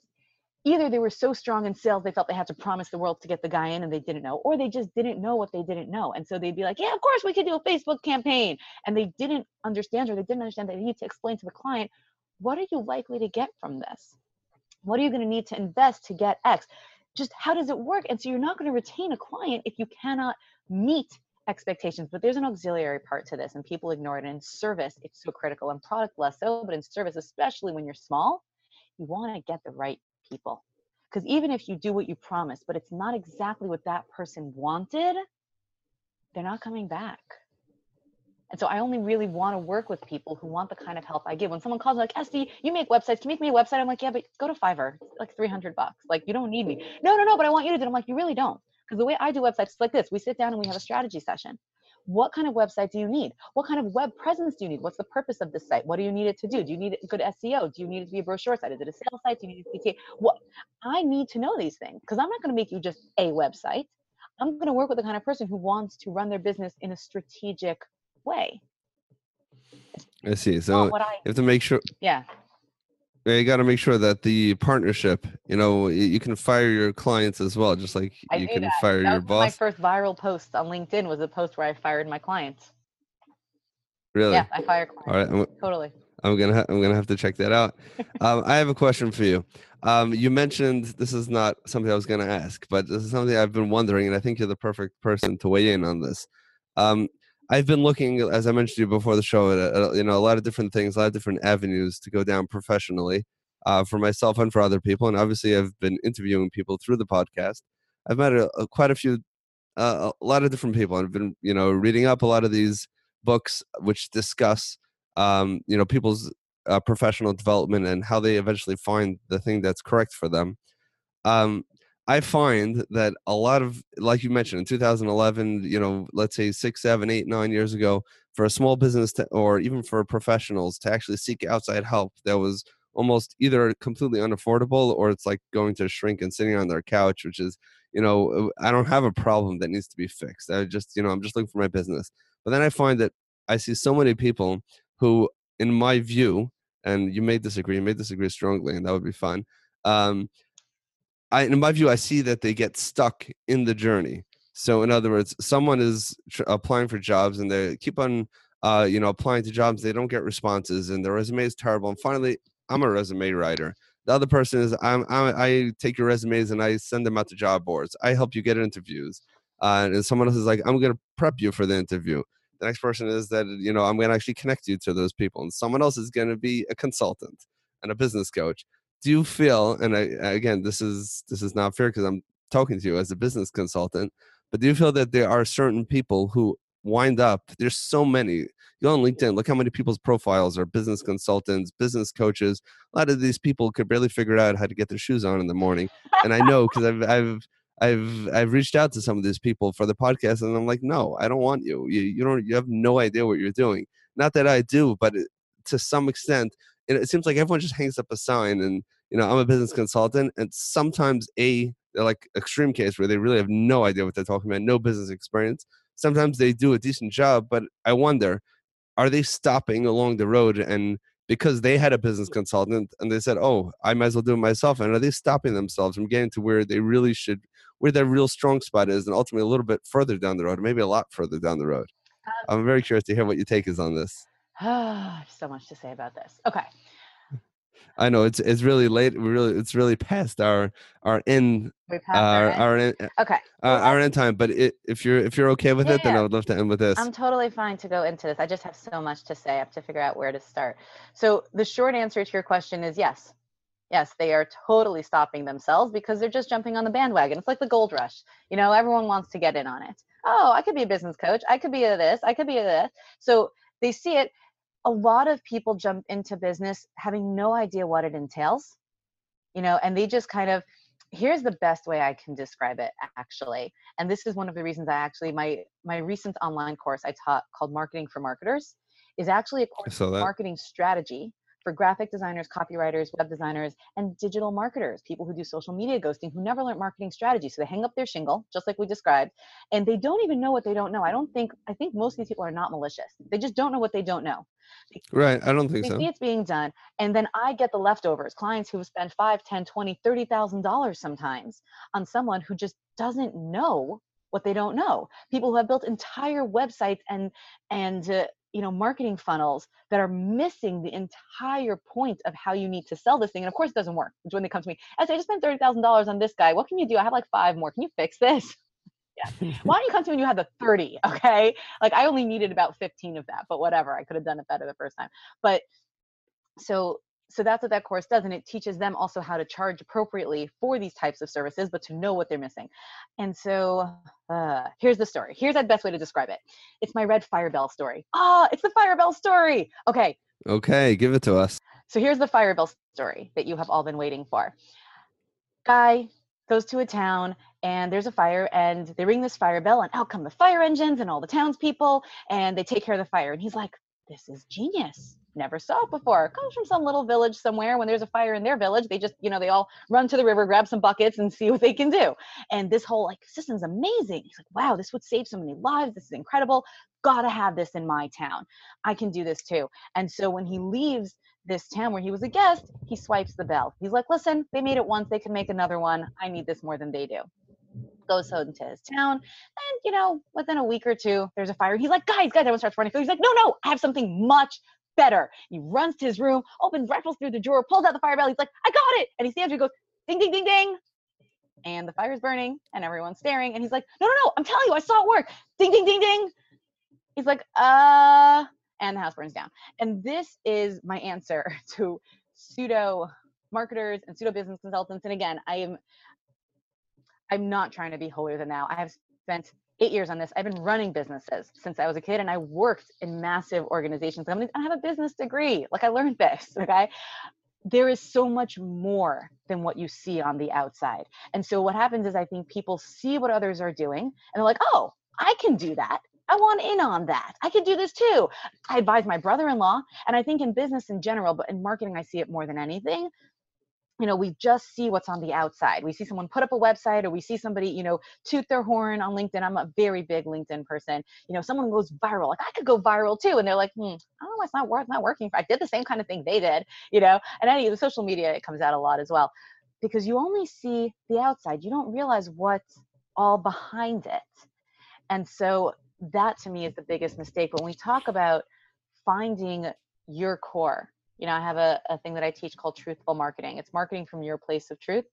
either they were so strong in sales they felt they had to promise the world to get the guy in and they didn't know, or they just didn't know what they didn't know. And so they'd be like, yeah, of course we could do a Facebook campaign. And they didn't understand or they didn't understand that they need to explain to the client, what are you likely to get from this? What are you going to need to invest to get X? Just how does it work? And so you're not going to retain a client if you cannot meet expectations. But there's an auxiliary part to this, and people ignore it. And in service, it's so critical, and product less so, but in service, especially when you're small, you want to get the right people. Because even if you do what you promised, but it's not exactly what that person wanted, they're not coming back. And so I only really want to work with people who want the kind of help I give. When someone calls me like, Esty, you make websites, can you make me a website? I'm like, yeah, but go to Fiverr, it's like 300 bucks. Like, you don't need me. No, no, no, but I want you to do it. I'm like, you really don't. Because the way I do websites is like this. We sit down and we have a strategy session. What kind of website do you need? What kind of web presence do you need? What's the purpose of this site? What do you need it to do? Do you need a good SEO? Do you need it to be a brochure site? Is it a sales site? Do you need it to be what? I need to know these things because I'm not going to make you just a website. I'm going to work with the kind of person who wants to run their business in a strategic way. I see. So I, you have to make sure. Yeah. You got to make sure that the partnership, you know, you can fire your clients as well, just like I you can that. fire that your boss. My first viral post on LinkedIn was a post where I fired my clients. Really? Yeah, I fired clients. All right. I'm, totally. I'm gonna ha- I'm gonna have to check that out. um, I have a question for you. Um, you mentioned this is not something I was gonna ask, but this is something I've been wondering, and I think you're the perfect person to weigh in on this. Um, I've been looking, as I mentioned to you before the show, at, at you know a lot of different things, a lot of different avenues to go down professionally uh, for myself and for other people. And obviously, I've been interviewing people through the podcast. I've met a, a, quite a few, uh, a lot of different people. I've been you know reading up a lot of these books which discuss um, you know people's uh, professional development and how they eventually find the thing that's correct for them. Um, I find that a lot of, like you mentioned, in 2011, you know, let's say six, seven, eight, nine years ago, for a small business to, or even for professionals to actually seek outside help, that was almost either completely unaffordable or it's like going to shrink and sitting on their couch, which is, you know, I don't have a problem that needs to be fixed. I just, you know, I'm just looking for my business. But then I find that I see so many people who, in my view, and you may disagree, you may disagree strongly, and that would be fun. Um, I, in my view, I see that they get stuck in the journey. So, in other words, someone is tr- applying for jobs and they keep on, uh, you know, applying to jobs. They don't get responses, and their resume is terrible. And finally, I'm a resume writer. The other person is I'm, I'm i take your resumes and I send them out to job boards. I help you get interviews. Uh, and someone else is like, I'm going to prep you for the interview. The next person is that you know I'm going to actually connect you to those people, and someone else is going to be a consultant and a business coach do you feel and I, again this is this is not fair because i'm talking to you as a business consultant but do you feel that there are certain people who wind up there's so many you go on linkedin look how many people's profiles are business consultants business coaches a lot of these people could barely figure out how to get their shoes on in the morning and i know because I've, I've I've I've reached out to some of these people for the podcast, and I'm like, no, I don't want you. You you don't you have no idea what you're doing. Not that I do, but it, to some extent, and it seems like everyone just hangs up a sign and you know i'm a business consultant and sometimes a like extreme case where they really have no idea what they're talking about no business experience. Sometimes they do a decent job but i wonder are they stopping along the road and because they had a business consultant and they said oh i might as well do it myself and are they stopping themselves from getting to where they really should where their real strong spot is and ultimately a little bit further down the road maybe a lot further down the road? Um, i'm very curious to hear what your take is on this so much to say about this. Okay. I know it's it's really late. We really it's really past our our in our our in, okay uh, our end time. But it, if you're if you're okay with yeah, it, then I would love to end with this. I'm totally fine to go into this. I just have so much to say. I have to figure out where to start. So the short answer to your question is yes. Yes, they are totally stopping themselves because they're just jumping on the bandwagon. It's like the gold rush. You know, everyone wants to get in on it. Oh, I could be a business coach. I could be a this. I could be a this. So they see it. A lot of people jump into business having no idea what it entails you know and they just kind of here's the best way i can describe it actually. And this is one of the reasons i actually my my recent online course i taught called marketing for marketers is actually a course marketing strategy for graphic designers, copywriters, web designers, and digital marketers, people who do social media ghosting, who never learned marketing strategy. So they hang up their shingle, just like we described, and they don't even know what they don't know. I don't think, I think most of these people are not malicious. They just don't know what they don't know. Right. I don't think They so. see it's being done. And then I get the leftovers, clients who have spent five, ten, twenty, thirty thousand dollars sometimes on someone who just doesn't know what they don't know. People who have built entire websites and and uh, you know marketing funnels that are missing the entire point of how you need to sell this thing. And of course, it doesn't work. It's when they come to me. I say, I just spent thirty thousand dollars on this guy. What can you do? I have like five more. Can you fix this? Yeah. Why don't you come to me when you have the 30? Okay. Like I only needed about 15 of that, but whatever. I could have done it better the first time. But so so that's what that course does and it teaches them also how to charge appropriately for these types of services but to know what they're missing. And so uh, here's the story. Here's the best way to describe it. It's my red firebell story. Ah it's the firebell story! Okay. Okay, give it to us. so here's the firebell story that you have all been waiting for. Guy goes to a town and there's a fire and they ring this fire bell and out come the fire engines and all the townspeople and they take care of the fire and he's like this is genius never saw it before. Comes from some little village somewhere. When there's a fire in their village they just you know they all run to the river grab some buckets and see what they can do. And this whole like system's amazing. He's like wow this would save so many lives. This is incredible. Gotta have this in my town. I can do this too. And so when he leaves this town where he was a guest he swipes the bell. He's like listen they made it once. They can make another one. I need this more than they do. Goes home to his town. And you know within a week or two there's a fire. He's like guys guys everyone starts running he's like no no i have something much better. He runs to his room opens rifles through the drawer pulls out the fire bell. He's like i got it! And he stands there and goes ding ding ding ding! And the fire's burning and everyone's staring and he's like no no no i'm telling you i saw it work. Ding ding ding ding. He's like uh and the house burns down. And this is my answer to pseudo marketers and pseudo business consultants. And again i am i'm not trying to be holier than thou. I have spent eight years on this i've been running businesses since i was a kid and i worked in massive organizations i have a business degree like i learned this okay there is so much more than what you see on the outside and so what happens is i think people see what others are doing and they're like oh i can do that I want in on that. I could do this too. I advise my brother in law. And I think in business in general, but in marketing, I see it more than anything. You know, we just see what's on the outside. We see someone put up a website or we see somebody, you know, toot their horn on LinkedIn. I'm a very big LinkedIn person. You know, someone goes viral. Like I could go viral too. And they're like, hmm, I don't know, it's not worth not working. I did the same kind of thing they did, you know, and any of the social media, it comes out a lot as well. Because you only see the outside. You don't realize what's all behind it. And so that to me is the biggest mistake when we talk about finding your core you know i have a, a thing that i teach called truthful marketing. It's marketing from your place of truth.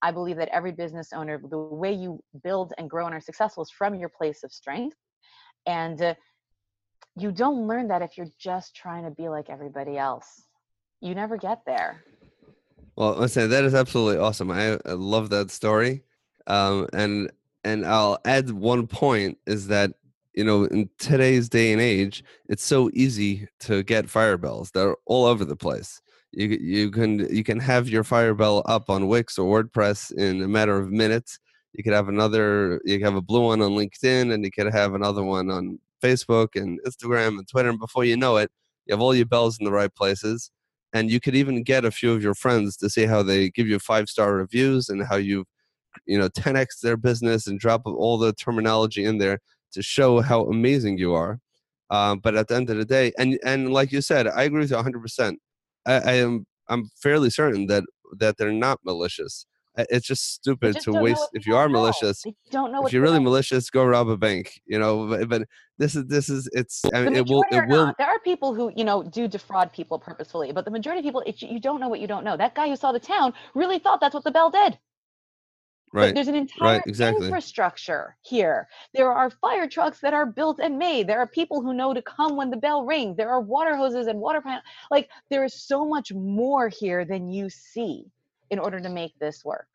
I believe that every business owner the way you build and grow and are successful is from your place of strength. And uh, you don't learn that if you're just trying to be like everybody else. You never get there. Well, listen, that is absolutely awesome. I, I love that story. Um, and and I'll add one point is that you know in today's day and age, it's so easy to get fire bells. They're all over the place. You you can you can have your fire bell up on Wix or WordPress in a matter of minutes. You could have another. You could have a blue one on LinkedIn, and you could have another one on Facebook and Instagram and Twitter. And before you know it, you have all your bells in the right places and you could even get a few of your friends to see how they give you five star reviews and how you you know 10x their business and drop all the terminology in there to show how amazing you are um, but at the end of the day and and like you said i agree with you 100% I, I am i'm fairly certain that that they're not malicious it's just stupid just to waste if you are know. malicious they don't know if you're really malicious go rob a bank you know but, but this is this is it's I mean, it will it will. There are people who, you know, do defraud people purposefully, but the majority of people, it's, you don't know what you don't know. That guy who saw the town really thought that's what the bell did. Right There's an entire exactly. infrastructure here. There are fire trucks that are built and made. There are people who know to come when the bell rings. There are water hoses and water pan. Like there is so much more here than you see in order to make this work.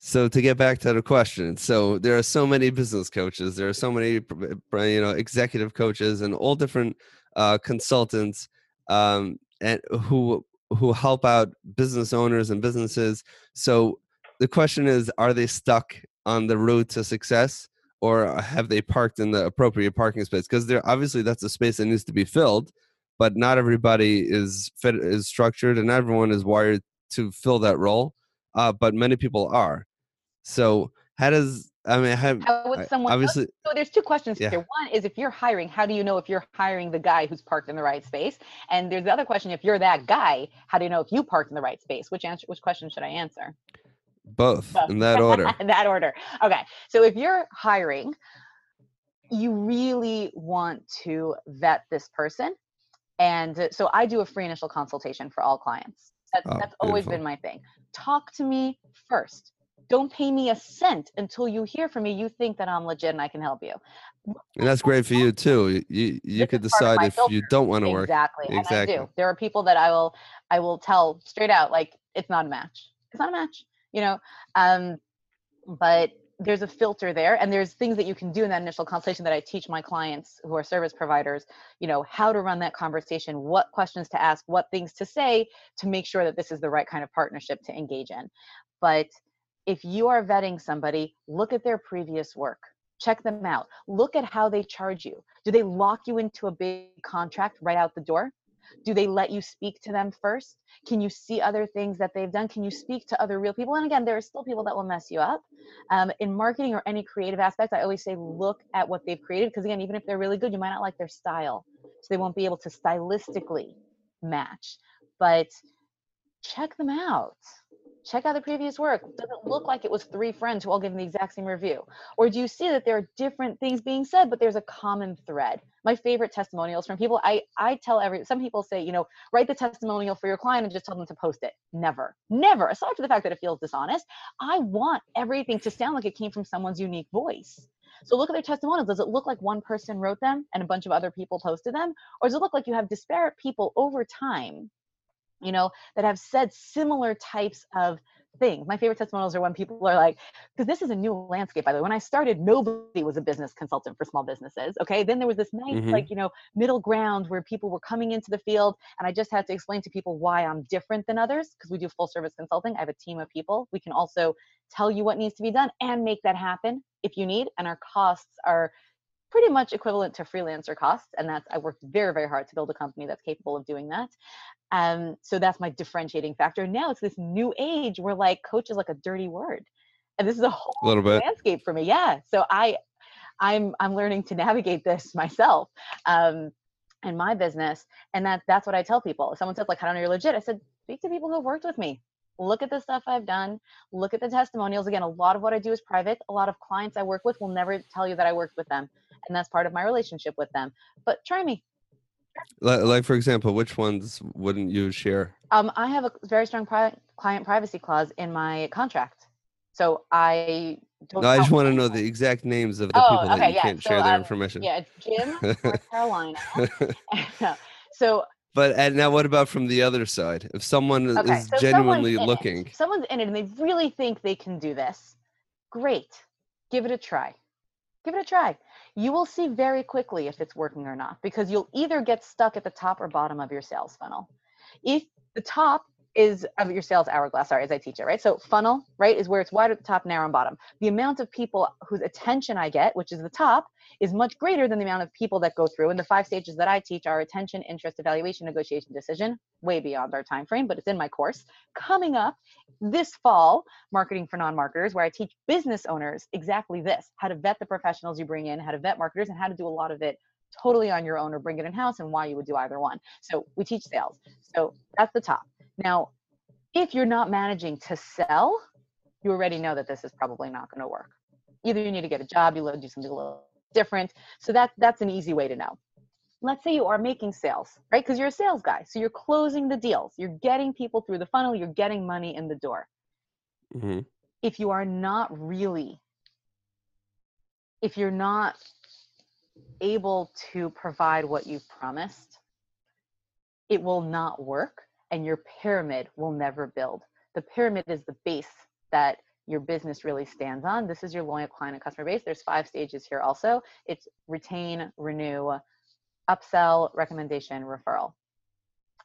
So to get back to the question, so there are so many business coaches, there are so many you know executive coaches and all different uh, consultants um, and who who help out business owners and businesses. So the question is, are they stuck on the road to success, or have they parked in the appropriate parking space? Because there obviously that's a space that needs to be filled, but not everybody is fit is structured and everyone is wired to fill that role uh, but many people are so how does i mean how, How would someone know? obviously So there's two questions Yeah. here. One is if you're hiring, how do you know if you're hiring the guy who's parked in the right space? And there's the other question: if you're that guy, how do you know if you parked in the right space? Which answer? Which question should I answer? Both Both. in that order in that order. Okay. So if you're hiring, you really want to vet this person. And uh, so I do a free initial consultation for all clients. That's, Oh, that's always been my thing. Talk to me first. Don't pay me a cent until you hear from me. You think that I'm legit and I can help you. and that's great for you too you you, This could is part of decide if you don't want to work Exactly. And I Exactly. do. There are people that I will I will tell straight out like it's not a match. It's not a match. You know, um, but there's a filter there and there's things that you can do in that initial consultation that I teach my clients who are service providers, you know, how to run that conversation, what questions to ask, what things to say to make sure that this is the right kind of partnership to engage in. But if you are vetting somebody, look at their previous work. Check them out. Look at how they charge you. Do they lock you into a big contract right out the door? Do they let you speak to them first? Can you see other things that they've done? Can you speak to other real people? And again, there are still people that will mess you up. Um, in marketing or any creative aspects, I always say look at what they've created because, again, even if they're really good, you might not like their style. So they won't be able to stylistically match. But check them out. Check out the previous work. Does it look like it was three friends who all gave the exact same review? Or do you see that there are different things being said, but there's a common thread? My favorite testimonials from people, I, I tell every, some people say, you know, write the testimonial for your client and just tell them to post it. Never, never. Aside from the fact that it feels dishonest, I want everything to sound like it came from someone's unique voice. So look at their testimonials. Does it look like one person wrote them and a bunch of other people posted them? Or does it look like you have disparate people over time you know, that have said similar types of things. My favorite testimonials are when people are like, because this is a new landscape, by the way. When I started, nobody was a business consultant for small businesses. Okay. Then there was this nice, Mhm. like, you know, middle ground where people were coming into the field. And I just had to explain to people why I'm different than others because we do full service consulting. I have a team of people. We can also tell you what needs to be done and make that happen if you need. And our costs are pretty much equivalent to freelancer costs. And that's, I worked very, very hard to build a company that's capable of doing that. Um, so that's my differentiating factor. Now it's this new age where like coach is like a dirty word. And this is a whole a little bit landscape for me. Yeah. So I I'm I'm learning to navigate this myself. Um in my business. And that that's what I tell people. If someone says like, how do I know you're legit? I said, speak to people who've worked with me. Look at the stuff I've done. Look at the testimonials. Again, a lot of what I do is private. A lot of clients I work with will never tell you that I worked with them. And that's part of my relationship with them. But try me. like, like for example which ones wouldn't you share Um, I have a very strong pri- client privacy clause in my contract, so I don't. no i just want to know the exact names of the Oh, people that okay, you yeah, can't so, share their um, information Yeah, Jim, North Carolina. so but and now what about from the other side if someone okay, is so genuinely in it. looking Someone's in it and they really think they can do this. Great, give it a try. Give it a try. You will see very quickly if it's working or not because you'll either get stuck at the top or bottom of your sales funnel. If the top is of your sales hourglass, sorry, as I teach it, right? So funnel, right, is where it's wide at the top, narrow and bottom. The amount of people whose attention I get, which is the top, is much greater than the amount of people that go through. And the five stages that I teach are attention, interest, evaluation, negotiation, decision, way beyond our time frame, but it's in my course. Coming up this fall, marketing for non-marketers, where I teach business owners exactly this: how to vet the professionals you bring in, how to vet marketers, and how to do a lot of it totally on your own or bring it in house and why you would do either one. So we teach sales. So that's the top. Now, if you're not managing to sell, you already know that this is probably not going to work. Either you need to get a job, you do something a little different. So that that's an easy way to know. Let's say you are making sales, right? Because you're a sales guy. So you're closing the deals. You're getting people through the funnel, you're getting money in the door. Mm-hmm. If you are not really if you're not able to provide what you've promised, it will not work and your pyramid will never build. The pyramid is the base that your business really stands on. This is your loyal client and customer base. There's five stages here also. It's retain, renew, upsell, recommendation, referral.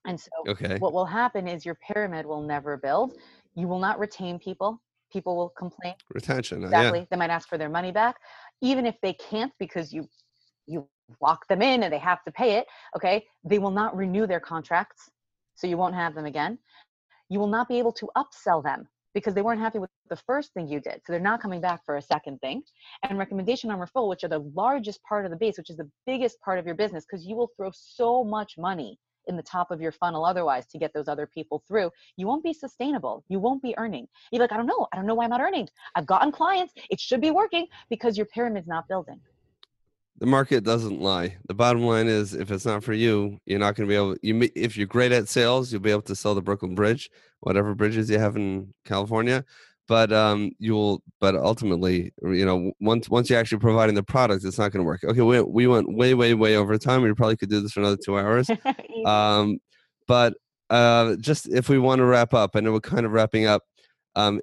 And so okay what will happen is your pyramid will never build. You will not retain people. People will complain retention uh, exactly they might ask for their money back even if they can't because you you lock them in and they have to pay it, okay, they will not renew their contracts. So you won't have them again. You will not be able to upsell them because they weren't happy with the first thing you did. So they're not coming back for a second thing. And recommendation on referral, which are the largest part of the base, which is the biggest part of your business, because you will throw so much money in the top of your funnel otherwise to get those other people through, you won't be sustainable. You won't be earning. You're like, I don't know. I don't know why I'm not earning. I've gotten clients. It should be working because your pyramid's not building. The market doesn't lie. The bottom line is, if it's not for you, you're not going to be able. You, if you're great at sales, you'll be able to sell the Brooklyn Bridge, whatever bridges you have in California. But um you'll but ultimately you know once once you're actually providing the product it's not going to work. Okay we, we went way way way over time. We probably could do this for another two hours. Um but uh just if we want to wrap up i know we're kind of wrapping up um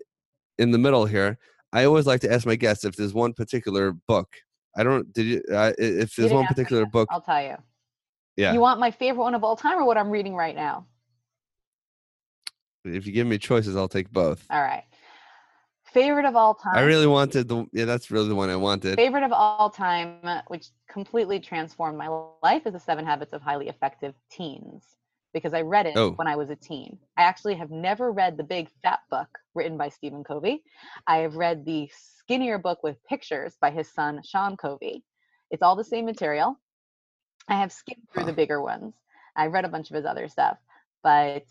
in the middle here. I always like to ask my guests if there's one particular book i don't did you uh, if there's one particular book i'll tell you. Yeah. You want my favorite one of all time or what i'm reading right now? If you give me choices i'll take both. All right. Favorite of all time. I really wanted the yeah, that's really the one I wanted. Favorite of all time, which completely transformed my life, is the Seven Habits of Highly Effective Teens because I read it oh. when I was a teen. I actually have never read the big fat book written by Stephen Covey. I have read the skinnier book with pictures by his son Sean Covey. It's all the same material. I have skimmed through huh. the bigger ones. I read a bunch of his other stuff, but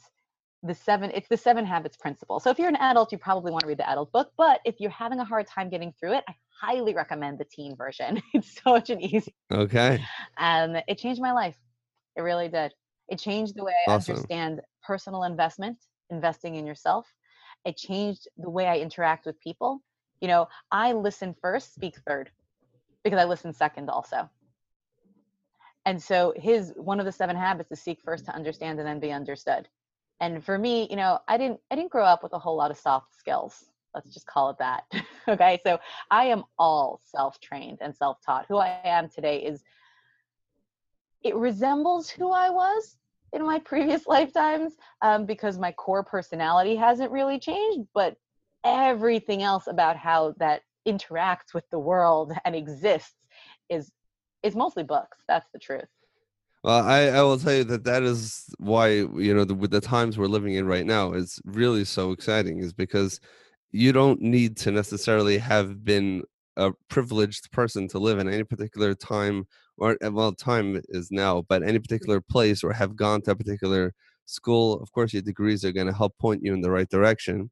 the seven it's the seven habits principle so if you're an adult you probably want to read the adult book but if you're having a hard time getting through it i highly recommend the teen version it's such an easy okay um it changed my life it really did it changed the way i awesome. understand personal investment investing in yourself. It changed the way i interact with people. You know i listen first speak third because i listen second also. And so his one of the seven habits is seek first to understand and then be understood. And for me you know i didn't i didn't grow up with a whole lot of soft skills. Let's just call it that. Okay? So i am all self-trained and self-taught. Who i am today is it resembles who i was in my previous lifetimes um, because my core personality hasn't really changed but everything else about how that interacts with the world and exists is is mostly books that's the truth. Well, I, I will tell you that that is why you know the, with the times we're living in right now is really so exciting is because you don't need to necessarily have been a privileged person to live in any particular time or eh, well time is now but any particular place or have gone to a particular school of course your degrees are going to help point you in the right direction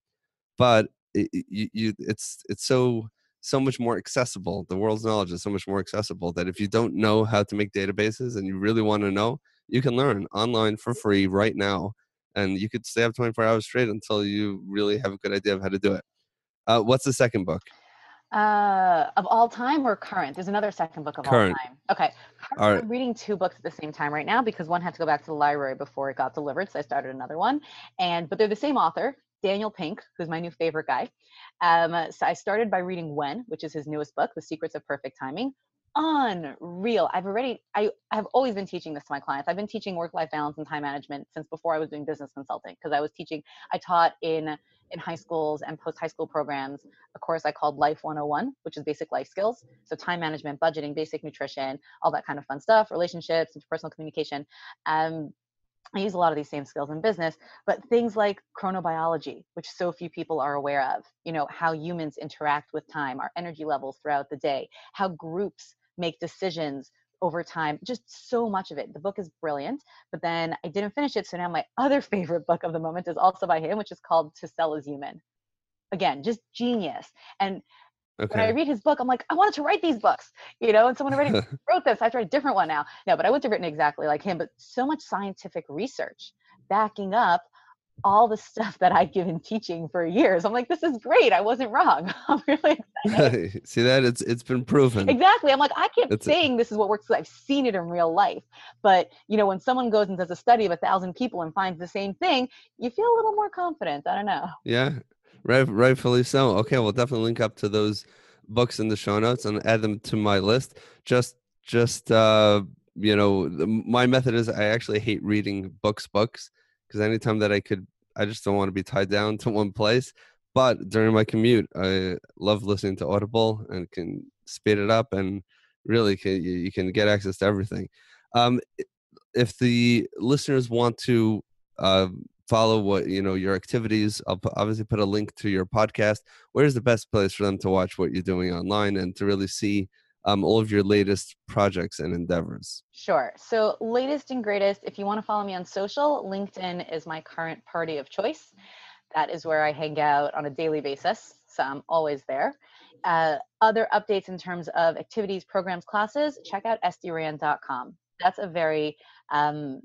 but it, you, you it's it's so so much more accessible. The world's knowledge is so much more accessible that if you don't know how to make databases and you really want to know, you can learn online for free right now. And you could stay up 24 hours straight until you really have a good idea of how to do it. Uh, what's the second book? Uh, of all time or current? There's another second book of current. all time. Okay. All right. I'm reading two books at the same time right now because one had to go back to the library before it got delivered, so I started another one. And but they're the same author, Daniel Pink, who's my new favorite guy. Um, so I started by reading When, which is his newest book, The Secrets of Perfect Timing. Unreal. I've already, I, I've always been teaching this to my clients. I've been teaching work life balance and time management since before I was doing business consulting because I was teaching, I taught in in high schools and post high school programs a course I called Life 101, which is basic life skills. So time management, budgeting, basic nutrition, all that kind of fun stuff, relationships, interpersonal communication. Um, I use a lot of these same skills in business, but things like chronobiology, which so few people are aware of, you know, how humans interact with time, our energy levels throughout the day, how groups make decisions over time, just so much of it. The book is brilliant, but then I didn't finish it. So now my other favorite book of the moment is also by him, which is called To Sell is Human. Again, just genius. And Okay. When I read his book, I'm like, I wanted to write these books, you know, and someone already wrote this. I have to write a different one now. No, but I wouldn't have written exactly like him, but so much scientific research backing up all the stuff that I've given teaching for years. I'm like, this is great. I wasn't wrong. I'm really excited. See that? It's it's been proven. Exactly. I'm like, I keep it's saying a- this is what works I've seen it in real life. But you know, when someone goes and does a study of a thousand people and finds the same thing, you feel a little more confident. I don't know. Yeah. Right, rightfully so. Okay, we'll definitely link up to those books in the show notes and add them to my list. Just, just uh, you know, the, my method is I actually hate reading books, books, because anytime that I could, I just don't want to be tied down to one place. But during my commute, I love listening to Audible and can speed it up and really can you, can get access to everything. Um, if the listeners want to uh, follow what you know your activities, I'll obviously put a link to your podcast. Where's the best place for them to watch what you're doing online and to really see um, all of your latest projects and endeavors? Sure. So, latest and greatest, if you want to follow me on social, LinkedIn is my current party of choice. That is where I hang out on a daily basis. So, I'm always there. Uh, other updates in terms of activities, programs, classes, check out sdrand.com. That's a very um,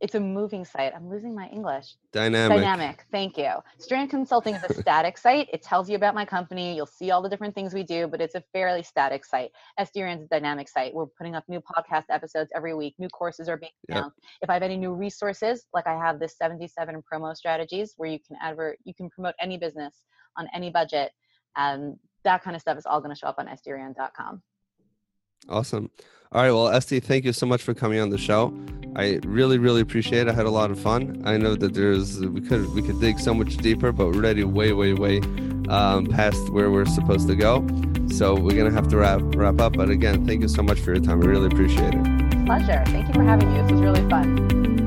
it's a moving site. I'm losing my English. Dynamic. Dynamic. Thank you. Strand Consulting is a static site. It tells you about my company. You'll see all the different things we do, but it's a fairly static site. SDRand is a dynamic site. We're putting up new podcast episodes every week. New courses are being yep. If I have any new resources, like I have this 77 promo strategies where you can advert, you can promote any business on any budget. Um, that kind of stuff is all going to show up on sdrand.com. Awesome. All right. Well, Esty, thank you so much for coming on the show. I really, really appreciate it. I had a lot of fun. I know that there's we could we could dig so much deeper, but we're already way, way, way um, past where we're supposed to go. So we're gonna have to wrap wrap up. But again, thank you so much for your time. I really appreciate it. Pleasure. Thank you for having me. This was really fun.